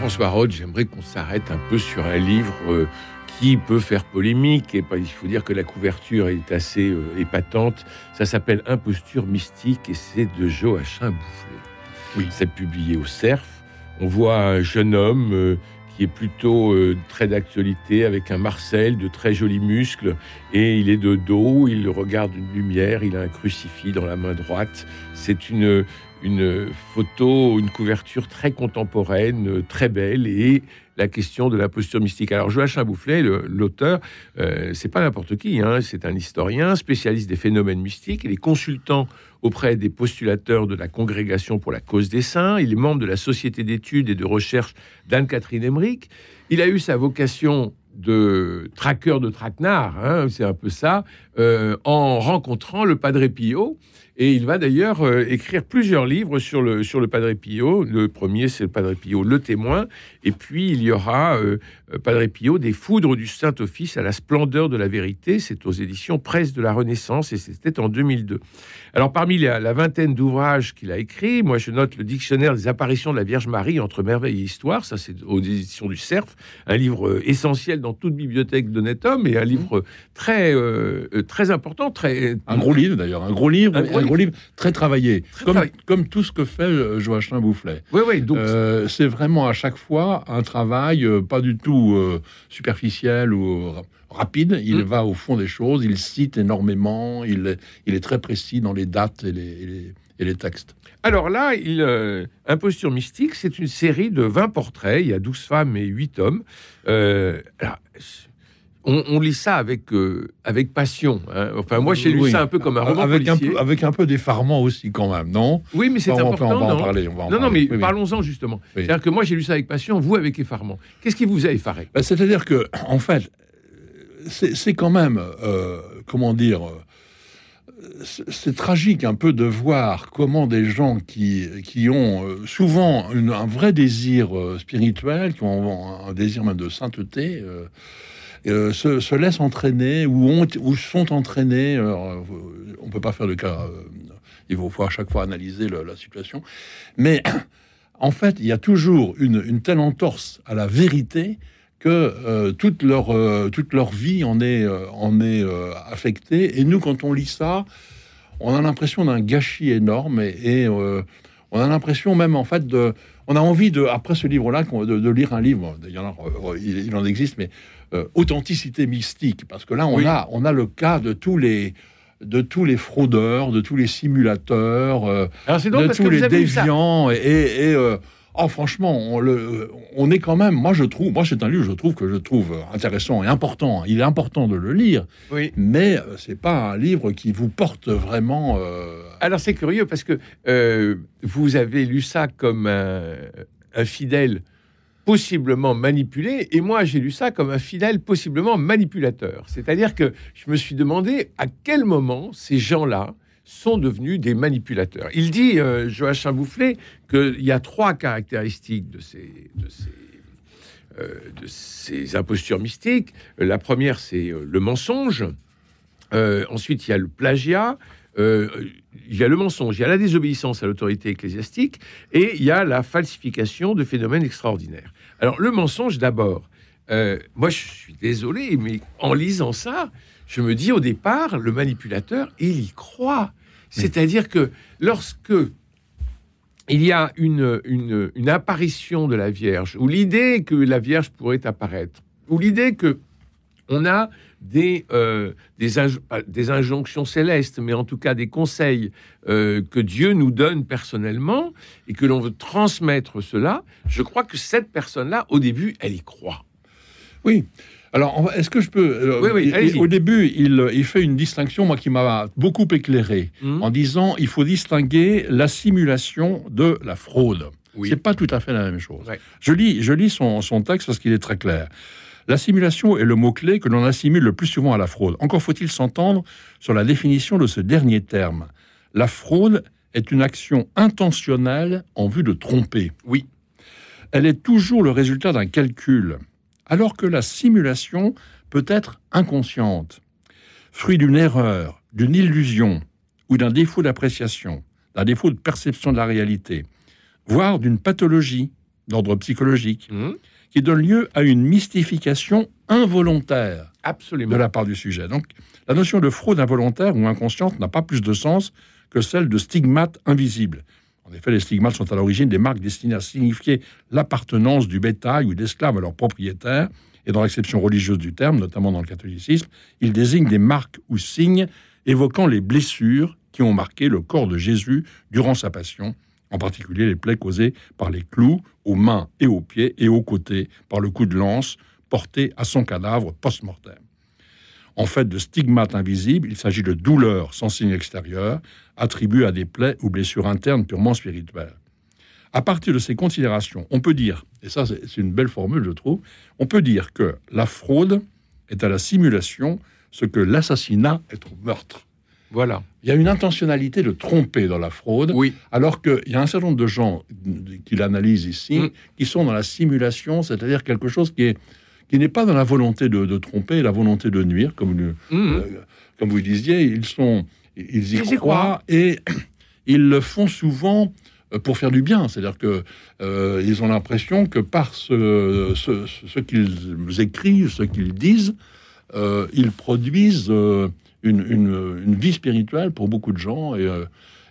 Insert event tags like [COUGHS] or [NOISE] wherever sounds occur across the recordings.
Jean-François Roth, j'aimerais qu'on s'arrête un peu sur un livre euh, qui peut faire polémique. Et il faut dire que la couverture est assez euh, épatante. Ça s'appelle Imposture mystique et c'est de Joachim Boufflet. Oui. C'est publié au CERF. On voit un jeune homme euh, qui est plutôt très d'actualité avec un Marcel de très jolis muscles et il est de dos, il regarde une lumière, il a un crucifix dans la main droite. C'est une, une photo, une couverture très contemporaine, très belle, et la question de la posture mystique. Alors Joachim Boufflet, l'auteur, euh, c'est pas n'importe qui, hein, c'est un historien spécialiste des phénomènes mystiques, il est consultant auprès des postulateurs de la Congrégation pour la cause des saints, il est membre de la Société d'études et de recherche d'Anne-Catherine Emmerich, il a eu sa vocation de traqueur de traquenard, hein, c'est un peu ça, euh, en rencontrant le Padre Pio, et il va d'ailleurs euh, écrire plusieurs livres sur le, sur le Padre Pio. Le premier, c'est le Padre Pio, le témoin. Et puis, il y aura euh, Padre Pio, des foudres du Saint-Office à la splendeur de la vérité. C'est aux éditions Presse de la Renaissance et c'était en 2002. Alors, parmi la, vingtaine d'ouvrages qu'il a écrits, moi, je note le dictionnaire des apparitions de la Vierge Marie entre merveille et histoire. Ça, c'est aux éditions du Cerf, un livre euh, essentiel dans toute bibliothèque d'honnête homme et un livre très, très important. Très... Un gros livre, d'ailleurs. Un gros livre. Un livre très travaillé, comme, comme tout ce que fait euh, Joachim Boufflet. Oui, oui. Donc euh, c'est vraiment à chaque fois un travail euh, pas du tout superficiel ou rapide. Il mm. va au fond des choses. Il cite énormément. Il, il est très précis dans les dates et les, et les, textes. Alors là, il, Imposture mystique, c'est une série de 20 portraits. Il y a 12 femmes et 8 hommes. alors, on, lit ça avec, euh, avec passion. Hein. Enfin, moi, j'ai lu ça un peu comme un roman avec policier. Un peu, avec un peu d'effarement aussi, quand même, non? Oui, mais c'est important. On va en parler. non, non, mais parlons-en justement. C'est-à-dire que moi, j'ai lu ça avec passion, vous avec effarement. Qu'est-ce qui vous a effaré? Ben, C'est-à-dire que, en fait, c'est quand même, euh, comment dire, c'est tragique un peu de voir comment des gens qui, qui ont euh, souvent un vrai désir spirituel, qui ont un désir même de sainteté, euh, se, laissent entraîner ou, ont, ou sont entraînés. Euh, on peut pas faire de cas. Euh, il faut, à chaque fois analyser la situation. Mais [COUGHS] en fait, il y a toujours une, telle entorse à la vérité que toute, leur, toute leur vie en est, en est affectée. Et nous, quand on lit ça, on a l'impression d'un gâchis énorme et, on a l'impression même en fait de, on a envie de après ce livre-là de, lire un livre. Il en existe, mais euh, authenticité mystique, parce que là, on, a, on a le cas de tous les de tous les fraudeurs, de tous les simulateurs, euh, de tous les déviants, et, et, euh, oh, franchement, on, le, on est quand même, moi je trouve, moi c'est un livre, je trouve que je trouve intéressant et important. Il est important de le lire, oui. mais c'est pas un livre qui vous porte vraiment. Alors c'est curieux parce que vous avez lu ça comme un fidèle possiblement manipulé, et moi j'ai lu ça comme un fidèle possiblement manipulateur. C'est-à-dire que je me suis demandé à quel moment ces gens-là sont devenus des manipulateurs. Il dit, euh, Joachim Boufflet, qu'il y a trois caractéristiques de ces, de ces, euh, de ces impostures mystiques. La première, c'est euh, le mensonge. ensuite, il y a le plagiat. Il y a le mensonge, il y a la désobéissance à l'autorité ecclésiastique et il y a la falsification de phénomènes extraordinaires. Alors, le mensonge d'abord. Euh, moi, je suis désolé, mais en lisant ça, je me dis au départ, le manipulateur, il y croit. C'est-à-dire que lorsque il y a une, une, apparition de la Vierge, ou l'idée que la Vierge pourrait apparaître, ou l'idée que on a des, euh, des, des, injonctions célestes, mais en tout cas des conseils euh, que Dieu nous donne personnellement et que l'on veut transmettre cela, je crois que cette personne-là, au début, elle y croit. Oui. Alors, est-ce que je peux... Euh, oui, oui, au début, il, il, fait une distinction, moi, qui m'a beaucoup éclairé, mmh. en disant il faut distinguer la simulation de la fraude. Oui. C'est pas tout à fait la même chose. Ouais. Je lis, je lis son, son texte parce qu'il est très clair. La simulation est le mot-clé que l'on assimile le plus souvent à la fraude. Encore faut-il s'entendre sur la définition de ce dernier terme. La fraude est une action intentionnelle en vue de tromper. Oui. Elle est toujours le résultat d'un calcul, alors que la simulation peut être inconsciente, fruit d'une erreur, d'une illusion ou d'un défaut d'appréciation, d'un défaut de perception de la réalité, voire d'une pathologie d'ordre psychologique Mhm. Qui donne lieu à une mystification involontaire Absolument. de la part du sujet. Donc, la notion de fraude involontaire ou inconsciente n'a pas plus de sens que celle de stigmate invisible. En effet, les stigmates sont à l'origine des marques destinées à signifier l'appartenance du bétail ou d'esclaves à leur propriétaire. Et dans l'acception religieuse du terme, notamment dans le catholicisme, ils désignent des marques ou signes évoquant les blessures qui ont marqué le corps de Jésus durant sa passion, en particulier les plaies causées par les clous aux mains et aux pieds et aux côtés par le coup de lance porté à son cadavre post-mortem. En fait de stigmates invisibles, il s'agit de douleurs sans signe extérieur, attribuées à des plaies ou blessures internes purement spirituelles. À partir de ces considérations, on peut dire, et ça c'est une belle formule je trouve, on peut dire que la fraude est à la simulation ce que l'assassinat est au meurtre. Voilà. Il y a une intentionnalité de tromper dans la fraude, Oui. alors qu'il y a un certain nombre de gens qui l'analysent ici, Mm. qui sont dans la simulation, c'est-à-dire quelque chose qui est qui n'est pas dans la volonté de, de tromper, la volonté de nuire, comme, le- Mhm. euh, comme vous disiez, ils sont, ils y Ils y croient et [CLEARS THROAT] ils le font souvent euh, pour faire du bien. C'est-à-dire que euh, ils ont l'impression que par ce, ce, ce qu'ils écrivent, ce qu'ils disent, euh, ils produisent euh, une, une- une vie spirituelle pour beaucoup de gens et, euh,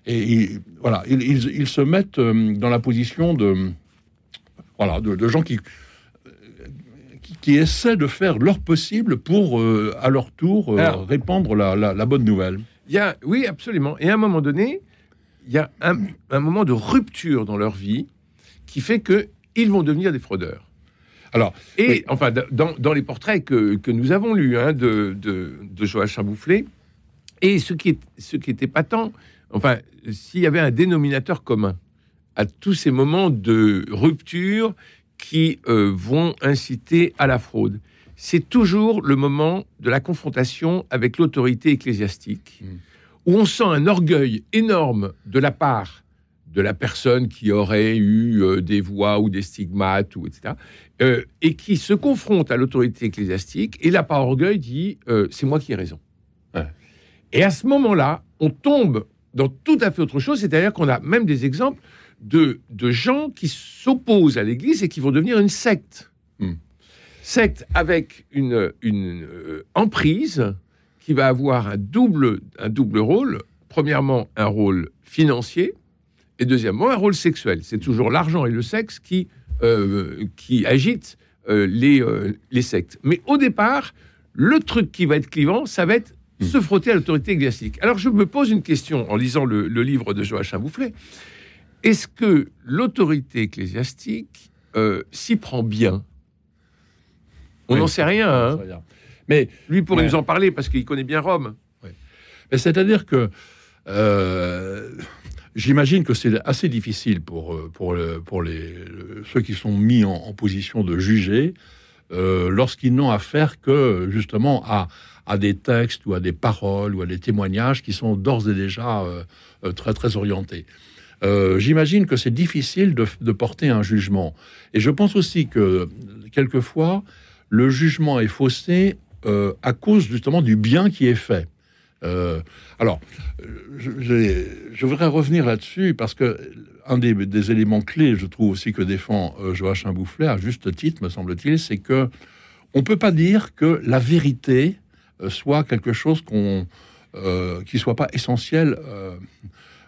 et voilà, ils, ils- ils se mettent euh, dans la position de voilà de, de gens qui, qui qui essaient de faire leur possible pour euh, à leur tour euh, Alors- répandre la, la- la bonne nouvelle. Il y a, oui, absolument. Et à un moment donné, il y a un, un moment de rupture dans leur vie qui fait que ils vont devenir des fraudeurs. Alors, Et Oui. enfin, dans, dans les portraits que, que nous avons lus hein, de, de, de Joachim Boufflé, et ce qui, est, ce qui était patent, enfin, s'il y avait un dénominateur commun à tous ces moments de rupture qui euh, vont inciter à la fraude, c'est toujours le moment de la confrontation avec l'autorité ecclésiastique, Mm. où on sent un orgueil énorme de la part de la personne qui aurait eu euh, des voix ou des stigmates, ou etc., euh, et qui se confronte à l'autorité ecclésiastique, et là, par orgueil, dit euh, c'est moi qui ai raison. Ouais. Et à ce moment-là, on tombe dans tout à fait autre chose, c'est-à-dire qu'on a même des exemples de, de gens qui s'opposent à l'Église et qui vont devenir une secte. Hmm. Secte avec une, une emprise qui va avoir un double, un double rôle. Premièrement, un rôle financier, et deuxièmement, un rôle sexuel. C'est toujours l'argent et le sexe qui, euh, qui agitent euh, les, euh, les sectes. Mais au départ, le truc qui va être clivant, ça va être Mm. se frotter à l'autorité ecclésiastique. Alors je me pose une question en lisant le, le livre de Joachim Boufflet. Est-ce que l'autorité ecclésiastique s'y prend bien? On Oui. n'en sait rien. hein. Mais Lui pourrait nous en parler parce qu'il connaît bien Rome. C'est-à-dire que j'imagine que c'est assez difficile pour, euh, pour, pour les, le- ceux qui sont mis en, position de juger euh, lorsqu'ils n'ont affaire que justement à, à des textes ou à des paroles ou à des témoignages qui sont d'ores et déjà euh, très très orientés. J'imagine que c'est difficile de, porter un jugement. Et je pense aussi que quelquefois, le jugement est faussé à cause justement du bien qui est fait. Euh, alors, je, voudrais revenir là-dessus parce que un des, des éléments clés, je trouve aussi que défend euh, Joachim Boufflet à juste titre, me semble-t-il, c'est que on peut pas dire que la vérité euh, soit quelque chose qu'on euh, qui soit pas essentiel euh,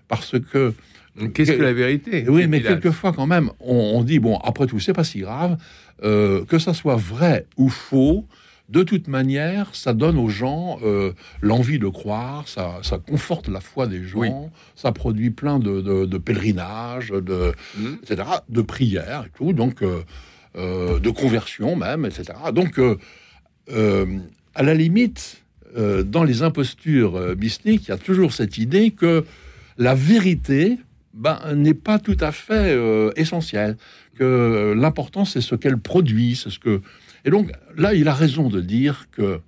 parce que Qu'est-ce que la vérité? Oui, mais quelquefois quand même, on, on dit bon, après tout, c'est pas si grave euh, que ça soit vrai ou faux. De toute manière, ça donne aux gens euh, l'envie de croire, ça, ça conforte la foi des gens, Oui. ça produit plein de, de- de pèlerinages, de, Hmm. etc., de prières et tout, donc euh, euh, de conversion même, etc. Donc, à la limite, dans les impostures mystiques, il y a toujours cette idée que la vérité ben, n'est pas tout à fait essentielle. Que l'important, c'est ce qu'elle produit, c'est ce que. Et donc là, il a raison de dire que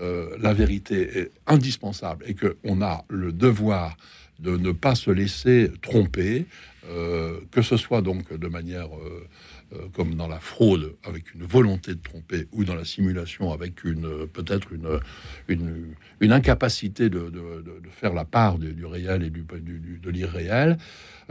euh, la vérité est indispensable et qu'on a le devoir de ne pas se laisser tromper, euh, que ce soit donc de manière euh, comme dans la fraude avec une volonté de tromper ou dans la simulation avec une peut-être une, incapacité de, faire la part du, réel et du, du de l'irréel.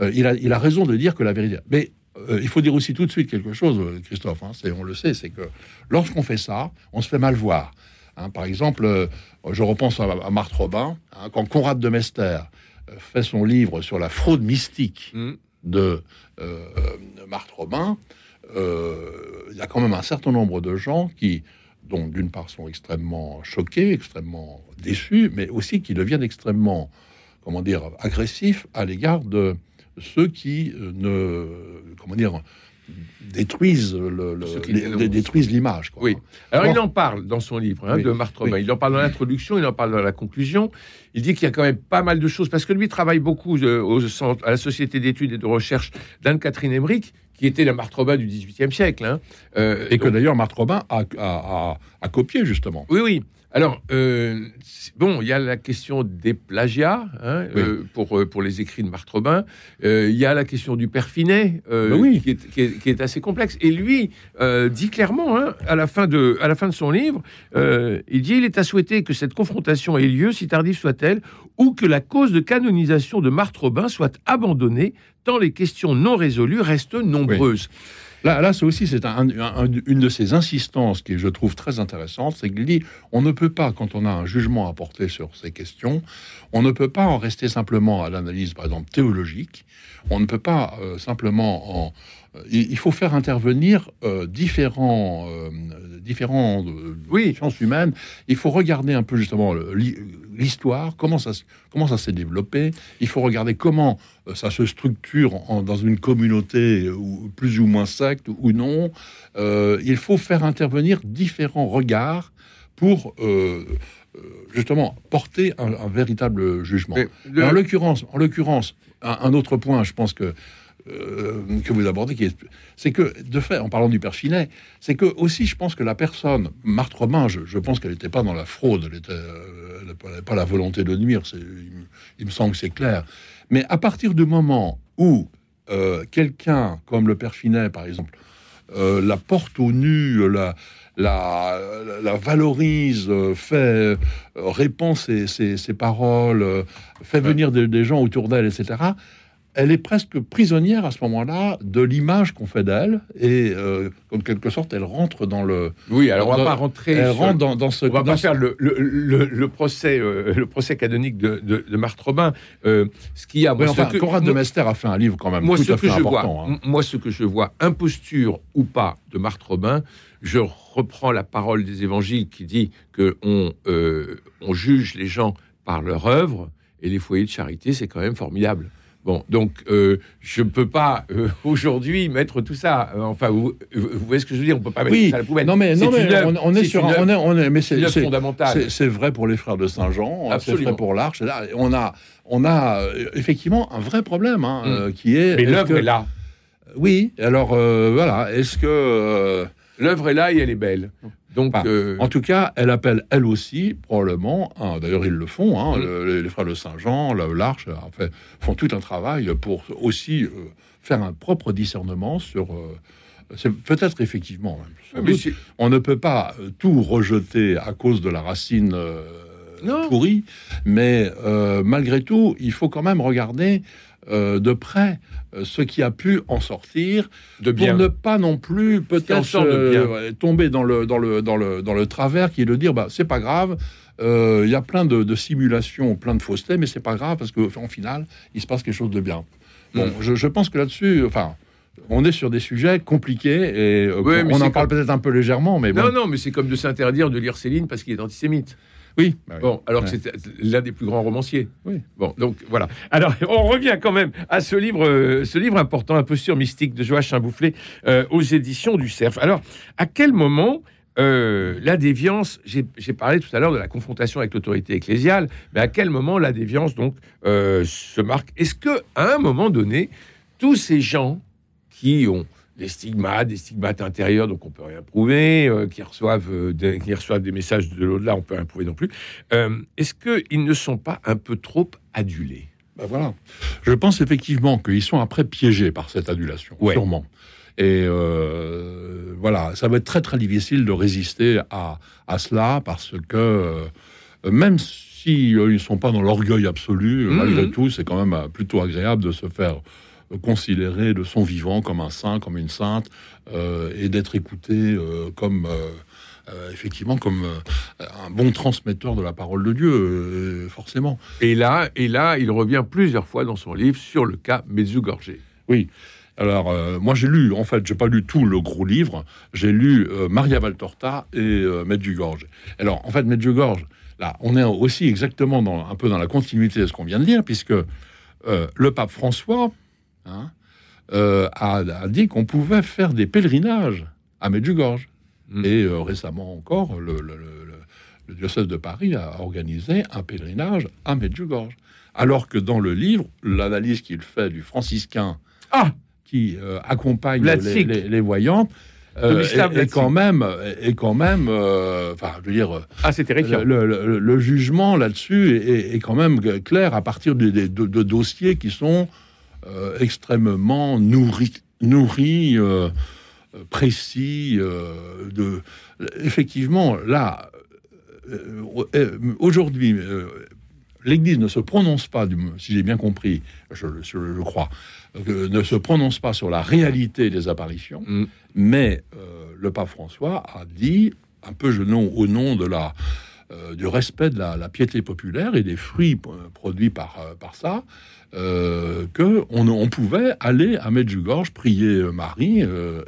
Il, a, il a raison de dire que la vérité. Mais euh, il faut dire aussi tout de suite quelque chose, Christophe. Hein, on le sait, c'est que lorsqu'on fait ça, on se fait mal voir. Hein, par exemple, je repense à, à Marthe Robin, hein, quand Conrad de Mester fait son livre sur la fraude mystique mmh. de euh, Marthe Robin, euh, il y a quand même un certain nombre de gens qui, donc d'une part, sont extrêmement choqués, extrêmement déçus, mais aussi qui deviennent extrêmement, comment dire, agressifs à l'égard de ceux qui euh, ne, comment dire, détruisent le, détruisent l'image. Oui. Alors il en parle dans son livre hein, de Marthe Robin. Il en parle dans l'introduction, il en parle dans la conclusion. Il dit qu'il y a quand même pas mal de choses parce que lui travaille beaucoup euh, au centre, à la Société d'études et de recherche d'Anne-Catherine Emmerich, qui était la Marthe Robin du XVIIIe siècle. Hein. Euh, et que d'ailleurs Marthe Robin a, a, a, copié justement. Oui, oui. Alors, euh, bon, il y a la question des plagiats hein, euh, pour, euh, pour les écrits de Marthe Robin. Il y a la question du père Finet, oui. qui, est, qui, est, assez complexe. Et lui dit clairement, hein, à, la fin de, à la fin de son livre, il dit il est à souhaiter que cette confrontation ait lieu, si tardive soit-elle, ou que la cause de canonisation de Marthe Robin soit abandonnée, tant les questions non résolues restent nombreuses. Là, là c'est aussi c'est une de ces insistances qui je trouve très intéressante, c'est qu'il dit on ne peut pas, quand on a un jugement à porter sur ces questions, on ne peut pas en rester simplement à l'analyse, par exemple, théologique, on ne peut pas euh, simplement en... Euh, il faut faire intervenir euh, différents, différents oui. sciences humaines. Il faut regarder un peu justement l'histoire, comment ça, comment ça s'est développé. Il faut regarder comment ça se structure dans une communauté ou plus ou moins secte ou non. il faut faire intervenir différents regards pour justement porter un, véritable jugement. En l'occurrence, en l'occurrence, un, autre point, je pense que euh, que vous abordez, c'est que de fait, en parlant du père Finet, c'est que aussi, je pense que la personne, Marthe Romain, je, pense qu'elle n'était pas dans la fraude, elle n'avait euh, pas la volonté de nuire, il, il, me semble que c'est clair. Mais à partir du moment où euh, quelqu'un comme le père Finet, par exemple, la porte au nu, la, la, la valorise, fait répand ses, paroles, fait venir des, gens autour d'elle, etc. Elle est presque prisonnière à ce moment-là de l'image qu'on fait d'elle et en quelque sorte elle rentre dans le. Oui, alors on va pas rentrer. Elle rentre dans, dans, ce. On va pas faire le, le, procès le procès canonique de, de, Marthe Robin. ce qui a. Enfin, que, Conrad de Mester a fait un livre quand même moi, tout ce à fait important. Vois, hein. Moi, ce que je vois, imposture ou pas de Marthe Robin, je reprends la parole des évangiles qui dit que on, euh, on juge les gens par leur œuvre et les foyers de charité, c'est quand même formidable. Bon, donc euh, je ne peux pas euh, aujourd'hui mettre tout ça. enfin, vous, voyez ce que je veux dire On peut pas mettre oui, ça à la poubelle. Non, mais, non, mais on, est sur, on est, on est, mais c'est fondamental. C'est vrai pour les frères de Saint Jean, c'est vrai pour l'Arche. On a, on a effectivement un vrai problème hein, mm. qui est. Mais l'œuvre est là. Oui. Alors voilà. Est-ce que L'œuvre est là et elle est belle. Donc, euh, En tout cas, elle appelle elle aussi, probablement, hein, d'ailleurs ils le font, hein, mm. les frères de Saint-Jean, l'Arche, en fait, font tout un travail pour aussi euh, faire un propre discernement sur... Euh, c'est peut-être effectivement, ah, on ne peut pas tout rejeter à cause de la racine pourrie, mais malgré tout, il faut quand même regarder de près euh, ce qui a pu en sortir, de bien. pour ne pas non plus peut-être euh, tomber dans le, dans, le, dans, le, dans le travers qui est de dire bah, c'est pas grave, euh, il y a plein de, simulations, plein de faussetés, mais c'est pas grave parce qu'en final, il se passe quelque chose de bien. Bon, mm. je, pense que là-dessus, enfin, on est sur des sujets compliqués et on en parle peut-être un peu légèrement, mais bon. Non, non, mais c'est comme de s'interdire de lire Céline parce qu'il est antisémite. Oui. Bon, alors que c'est l'un des plus grands romanciers. Oui. Bon, donc voilà. Alors, [LAUGHS] on revient quand même à ce livre, euh, ce livre important, Imposture mystique de Joachim Boufflet, euh, aux éditions du Cerf. Alors, à quel moment euh, la déviance, j'ai parlé tout à l'heure de la confrontation avec l'autorité ecclésiale, mais à quel moment la déviance donc se marque? Est-ce que à un moment donné, tous ces gens qui ont des stigmates, des stigmates intérieurs, donc on peut rien prouver, euh, qui reçoivent des, qui reçoivent des messages de l'au-delà, on peut rien prouver non plus. Est-ce qu'ils ne sont pas un peu trop adulés? Ben voilà. Je pense effectivement qu'ils sont après piégés par cette adulation, sûrement. Et euh, voilà, ça va être très très difficile de résister à, à cela parce que euh, même si euh, ils ne sont pas dans l'orgueil absolu, mhm. malgré tout, c'est quand même plutôt agréable de se faire considérer de son vivant comme un saint, comme une sainte, et d'être écouté comme effectivement comme un bon transmetteur de la parole de Dieu, forcément. Et là, et là, il revient plusieurs fois dans son livre sur le cas Medjugorje. Oui. Alors, euh, moi, j'ai lu, en fait, j'ai pas lu tout le gros livre, j'ai lu euh, Maria Valtorta et euh, Medjugorje. Alors, en fait, Medjugorje, là, on est aussi exactement dans, un peu dans la continuité de ce qu'on vient de dire, puisque le pape François hein, a, dit qu'on pouvait faire des pèlerinages à Medjugorje. Mm. Et récemment encore, le, le, diocèse de Paris a organisé un pèlerinage à Medjugorje. Alors que dans le livre, l'analyse qu'il fait du franciscain ah qui euh, accompagne les, les, voyantes. Euh, et, quand même, et quand même, euh, enfin, je veux dire, ah, c'est terrifiant. Le, jugement là-dessus est, quand même clair à partir de, de, dossiers qui sont extrêmement nourris, nourris précis. de, effectivement, là, aujourd'hui, l'Église ne se prononce pas, si j'ai bien compris, je, je, crois, euh, ne se prononce pas sur la réalité des apparitions, mm. mais euh, le pape François a dit, un peu au nom de la, euh, du respect de la, piété populaire et des fruits produits par, par ça, que on, pouvait aller à Medjugorje prier Marie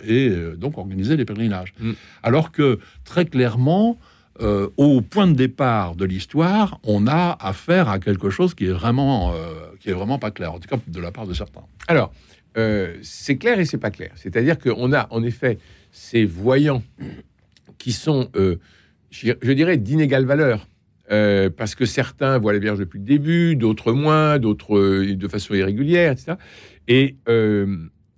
et donc organiser les pèlerinages. Mm. Alors que très clairement, euh, au point de départ de l'histoire, on a affaire à quelque chose qui est vraiment, euh, qui est vraiment pas clair, en tout cas de la part de certains. Alors, euh, c'est clair et c'est pas clair. C'est-à-dire qu'on a en effet ces voyants qui sont, je, dirais, d'inégale valeur. Parce que certains voient les vierges depuis le début, d'autres moins, d'autres de façon irrégulière, etc. Et,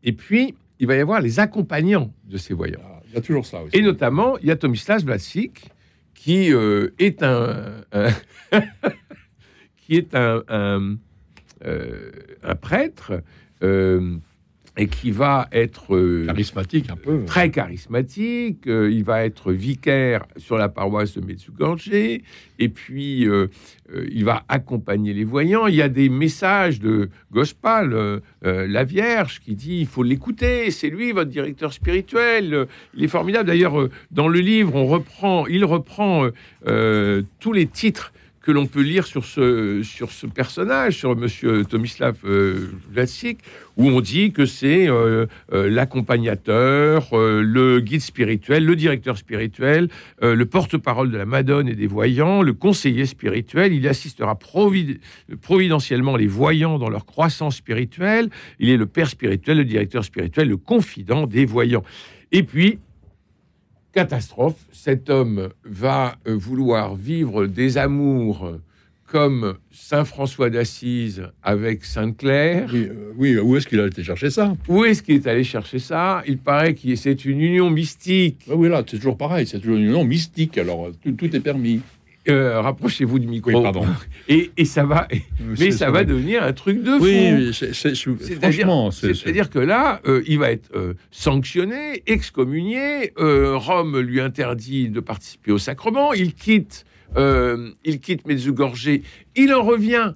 et puis, il va y avoir les accompagnants de ces voyants. Ah, il y a toujours ça aussi. Et notamment, il y a Tomislas Vlasic, qui euh, est un, [LAUGHS] qui est un, un, euh, prêtre euh, et qui va être charismatique un peu, très charismatique. il va être vicaire sur la paroisse de Metsugorje et puis il va accompagner les voyants. Il y a des messages de Gospel, la Vierge, qui dit il faut l'écouter. C'est lui votre directeur spirituel. Il est formidable. D'ailleurs, dans le livre, on reprend, il reprend tous les titres que l'on peut lire sur ce, sur ce personnage, sur Monsieur Tomislav euh, où on dit que c'est euh, euh, l'accompagnateur, le guide spirituel, le directeur spirituel, le porte-parole de la Madone et des voyants, le conseiller spirituel. Il assistera providentiellement les voyants dans leur croissance spirituelle. Il est le père spirituel, le directeur spirituel, le confident des voyants. Et puis, catastrophe. Cet homme va euh, vouloir vivre des amours comme Saint François d'Assise avec Sainte Claire. Oui, euh, où est-ce qu'il a été chercher ça? Où est-ce qu'il est allé chercher ça? Il paraît que c'est une union mystique. Oui, là, c'est toujours pareil, c'est toujours une union mystique, alors tout est permis. Euh, rapprochez-vous du micro. Oui, pardon. Et, et ça va, mais ça va devenir un truc de fou. Oui, c'est-à-dire que là, euh, il va être euh, sanctionné, excommunié. Rome lui interdit de participer au sacrement. Il quitte, il quitte Medjugorje. Il en revient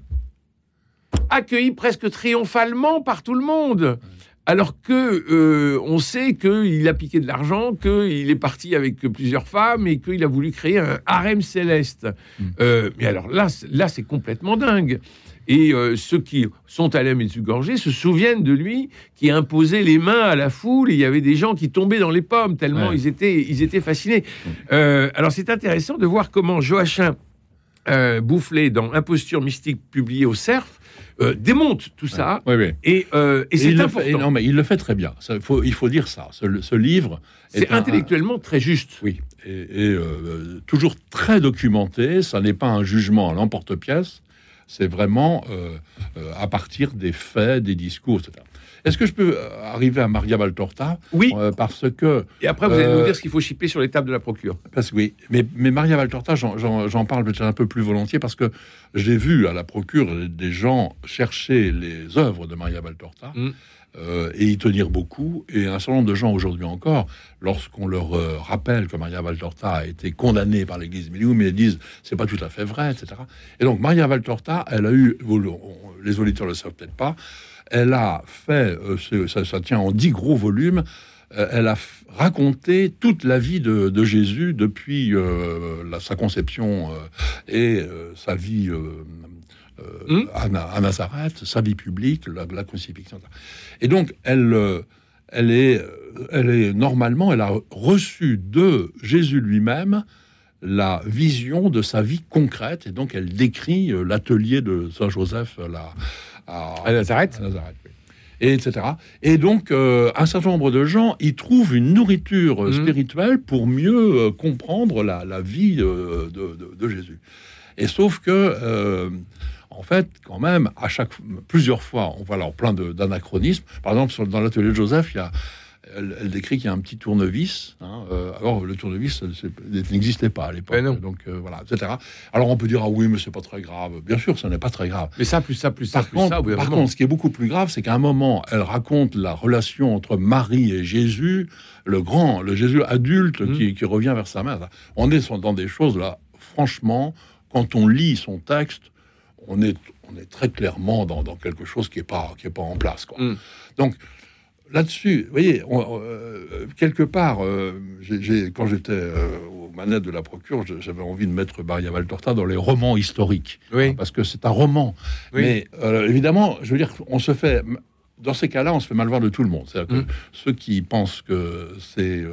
accueilli presque triomphalement par tout le monde alors que euh, on sait qu'il a piqué de l'argent, qu'il est parti avec plusieurs femmes et qu'il a voulu créer un harem céleste. Hmm. Euh, mais alors là, là c'est complètement dingue. Et euh, ceux qui sont allés à Medjugorje se souviennent de lui qui imposait les mains à la foule et il y avait des gens qui tombaient dans les pommes tellement ils, étaient, ils étaient fascinés. Alors c'est intéressant de voir comment Joachim euh, Boufflé, dans Imposture mystique, publié au CERF, euh, démonte tout ça. Et, euh, et Et c'est important. fait- non, mais il le fait très bien. Ça, faut- il faut dire ça. Ce, ce livre. C'est un- intellectuellement très juste. Oui, et, euh, toujours très documenté. Ça n'est pas un jugement à l'emporte-pièce. C'est vraiment à partir des faits, des discours, etc. Est-ce que je peux euh, arriver à Maria Valtorta? Oui. Euh, Parce que Et après, vous allez Euh, nous dire ce qu'il faut chipper sur les tables de la procure. Parce que oui, mais, mais Maria Valtorta, j'en- parle peut-être un peu plus volontiers parce que j'ai vu à la procure des gens chercher les œuvres de Maria Valtorta Mm. euh, et y tenir beaucoup. Et un certain nombre de gens aujourd'hui encore, lorsqu'on leur euh, rappelle que Maria Valtorta a été condamnée par l'Église Milium, ils disent c'est pas tout à fait vrai, etc. Et donc Maria Valtorta, elle a eu, les auditeurs le savent peut-être pas, elle a fait, euh, ça, ça tient en dix gros volumes, euh, elle a raconté toute la vie de, de Jésus depuis euh, la- sa conception euh, et euh, sa vie Hmm. à, Na- à Nazareth, sa vie publique, la, la crucifixion. Et donc, elle, elle, est, elle est normalement, elle a reçu de Jésus lui-même la vision de sa vie concrète, et donc elle décrit l'atelier de Saint Joseph là, à, À Nazareth à Nazareth, oui. Et etc. Et donc, euh, un certain nombre de gens y trouvent une nourriture euh, Mhm. spirituelle pour mieux euh, comprendre la, la vie de, de- de Jésus. Et sauf que, en fait, quand même, à chaque plusieurs fois, on voit alors plein d'anachronismes. Par exemple, sur- dans l'atelier de Joseph, il y a elle, elle décrit qu'il y a un petit tournevis. hein, euh, alors, le tournevis n'existait pas à l'époque. Donc, euh, voilà, etc. Alors, on peut dire, ah oui, mais c'est pas très grave. Bien sûr, ce n'est pas très grave. Mais ça, plus ça, plus ça, Par plus contre, ça, par contre, ce qui est beaucoup plus grave, c'est qu'à un moment, elle raconte la relation entre Marie et Jésus, le grand, le Jésus adulte Mm. qui, qui revient vers sa mère. On est dans des choses là, franchement, quand on lit son texte, on est, on est très clairement dans, dans quelque chose qui n'est pas, qui est pas en place. Quoi. Mm. Donc, là-dessus, vous voyez, on- euh, quelque part, euh, quand j'étais euh, aux manettes de la procure, j'avais envie de mettre Maria Valtorta dans les romans historiques Oui. parce que c'est un roman. Oui. Mais euh, évidemment, je veux dire, on se fait, dans ces cas-là, on se fait mal voir de tout le monde. C'est-à-dire que Mm. ceux qui pensent que c'est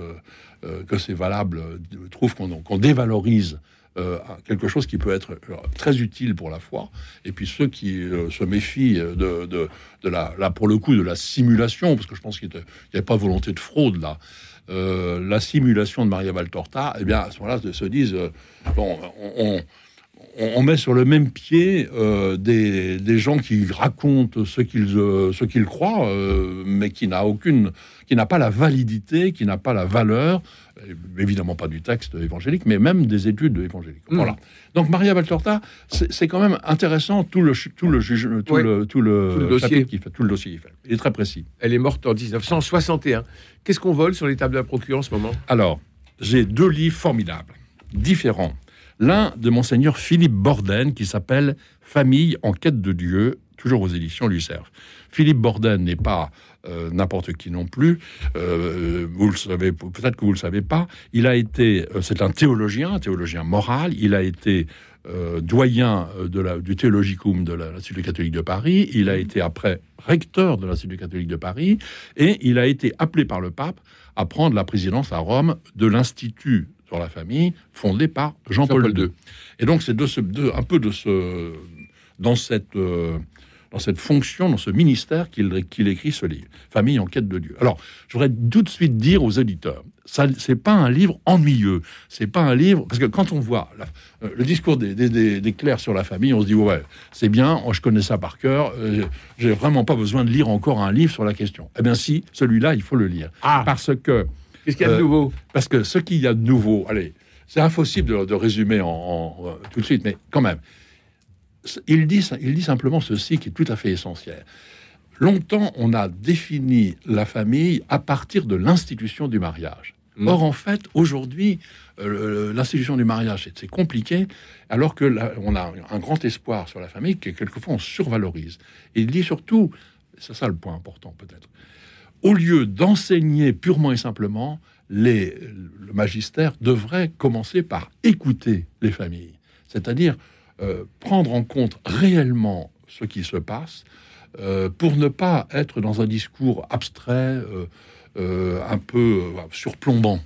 c'est valable trouvent qu'on qu'on dévalorise. Euh, quelque chose qui peut être euh, très utile pour la foi, et puis ceux qui euh, se méfient de, de, la, là pour le coup de la simulation, parce que je pense qu'il n'y avait pas volonté de fraude là, la simulation de Maria Valtorta, eh bien à ce moment-là se disent bon, on, on- on met sur le même pied euh, des, des gens qui racontent ce qu'ils euh, ce qu'ils croient, euh, mais qui n'a aucune, qui n'a pas la validité, qui n'a pas la valeur, évidemment pas du texte évangélique, mais même des études évangéliques. Mm. Voilà. Donc Maria Valtorta, c'est quand même intéressant tout le tout le juge, tout Ouais. le tout le, Tout le dossier. qu'il fait, tout le dossier fait. Il est très précis. Elle est morte en 1961. Qu'est-ce qu'on vole sur les tables de la procure en ce moment? Alors, j'ai deux livres formidables, différents. L'un de monseigneur Philippe Borden qui s'appelle Famille en quête de Dieu, toujours aux éditions Lucerf. Philippe Borden n'est pas euh, n'importe qui non plus. Euh, vous le savez, peut-être que vous le savez pas. Il a été, euh, c'est un théologien, un théologien moral. Il a été doyen du théologicum de l'Institut catholique de Paris. Il a été après recteur de l'Institut catholique de Paris et il a été appelé par le pape à prendre la présidence à Rome de l'Institut sur la famille fondé par Jean-Paul Jean-Paul II. Et donc c'est de ce, de- un peu de ce, dans cette, euh, dans cette fonction, dans ce ministère qu'il qu'il écrit ce livre, Famille en quête de Dieu. Alors, je voudrais tout de suite dire aux auditeurs, ça, c'est pas un livre ennuyeux, c'est pas un livre parce que quand on voit la- euh, le discours des, des- des- des clercs sur la famille, on se dit ouais, c'est bien, je connais ça par cœur, euh, j'ai vraiment pas besoin de lire encore un livre sur la question. Eh bien, si, celui-là, il faut le lire Ah, parce que qu'est-ce qu'il y a de euh, nouveau parce que ce qu'il y a de nouveau, allez, c'est impossible de, de résumer en, en- euh, tout de suite, mais quand même, il dit, il dit simplement ceci qui est tout à fait essentiel. Longtemps, on a défini la famille à partir de l'institution du mariage. Mm. Or, en fait, aujourd'hui, euh, l'institution du mariage, c'est- c'est compliqué, alors que là, on a un grand espoir sur la famille que quelquefois on survalorise. Et il dit surtout, c'est ça le point important peut-être, au lieu d'enseigner purement et simplement, les, le magistère devrait commencer par écouter les familles, c'est-à-dire euh, prendre en compte réellement ce qui se passe euh, pour ne pas être dans un discours abstrait, euh, un peu surplombant.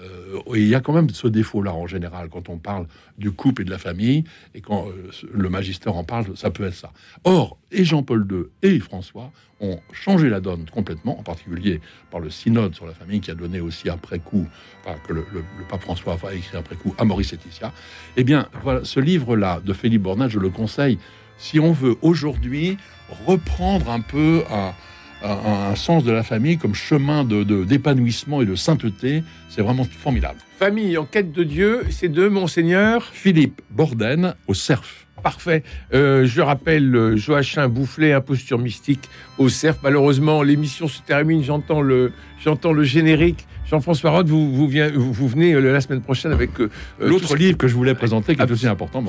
Euh, il y a quand même ce défaut-là en général quand on parle du couple et de la famille, et quand euh, le magister en parle, ça peut être ça. Or, et Jean-Paul II et François ont changé la donne complètement, en particulier par le synode sur la famille qui a donné aussi après coup, enfin, que le, pape François a écrit après coup à Maurice Laetitia. Eh bien, voilà, ce livre-là de Philippe Bornat, je le conseille si on veut aujourd'hui reprendre un peu un sens de la famille comme chemin d'épanouissement de, et de sainteté. C'est vraiment formidable. Famille en quête de Dieu, c'est de Monseigneur Philippe Borden au CERF. Parfait. Euh, je rappelle euh, Joachim Boufflet, imposture mystique au CERF. Malheureusement, l'émission se termine. J'entends le, j'entends le générique. Jean-François Roth, vous, vous, vous, venez euh, la semaine prochaine avec euh, l'autre livre que je voulais présenter, qui est aussi important.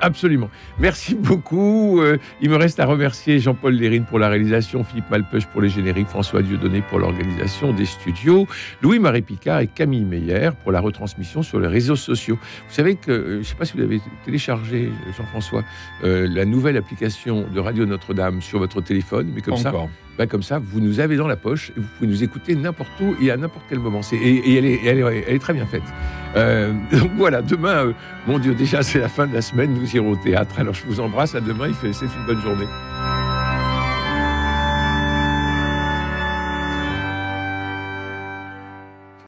Absolument. Merci beaucoup. il me reste à remercier Jean-Paul Lérine pour la réalisation, Philippe Malpeuch pour les génériques, François Dieudonné pour l'organisation des studios, Louis-Marie Picard et Camille Meyer pour la retransmission sur les réseaux sociaux. Vous savez que, je ne sais pas si vous avez téléchargé, Jean-François, la nouvelle application de Radio Notre-Dame sur votre téléphone, mais comme ça, bah, comme ça, vous nous avez dans la poche et vous pouvez nous écouter n'importe où et à n'importe quel moment. Et, elle, est, elle, est, très bien faite. Euh, [LAUGHS] donc voilà, demain, euh, mon Dieu, déjà c'est la fin de la semaine, nous irons au théâtre. Alors je vous embrasse, à demain, c'est une bonne journée.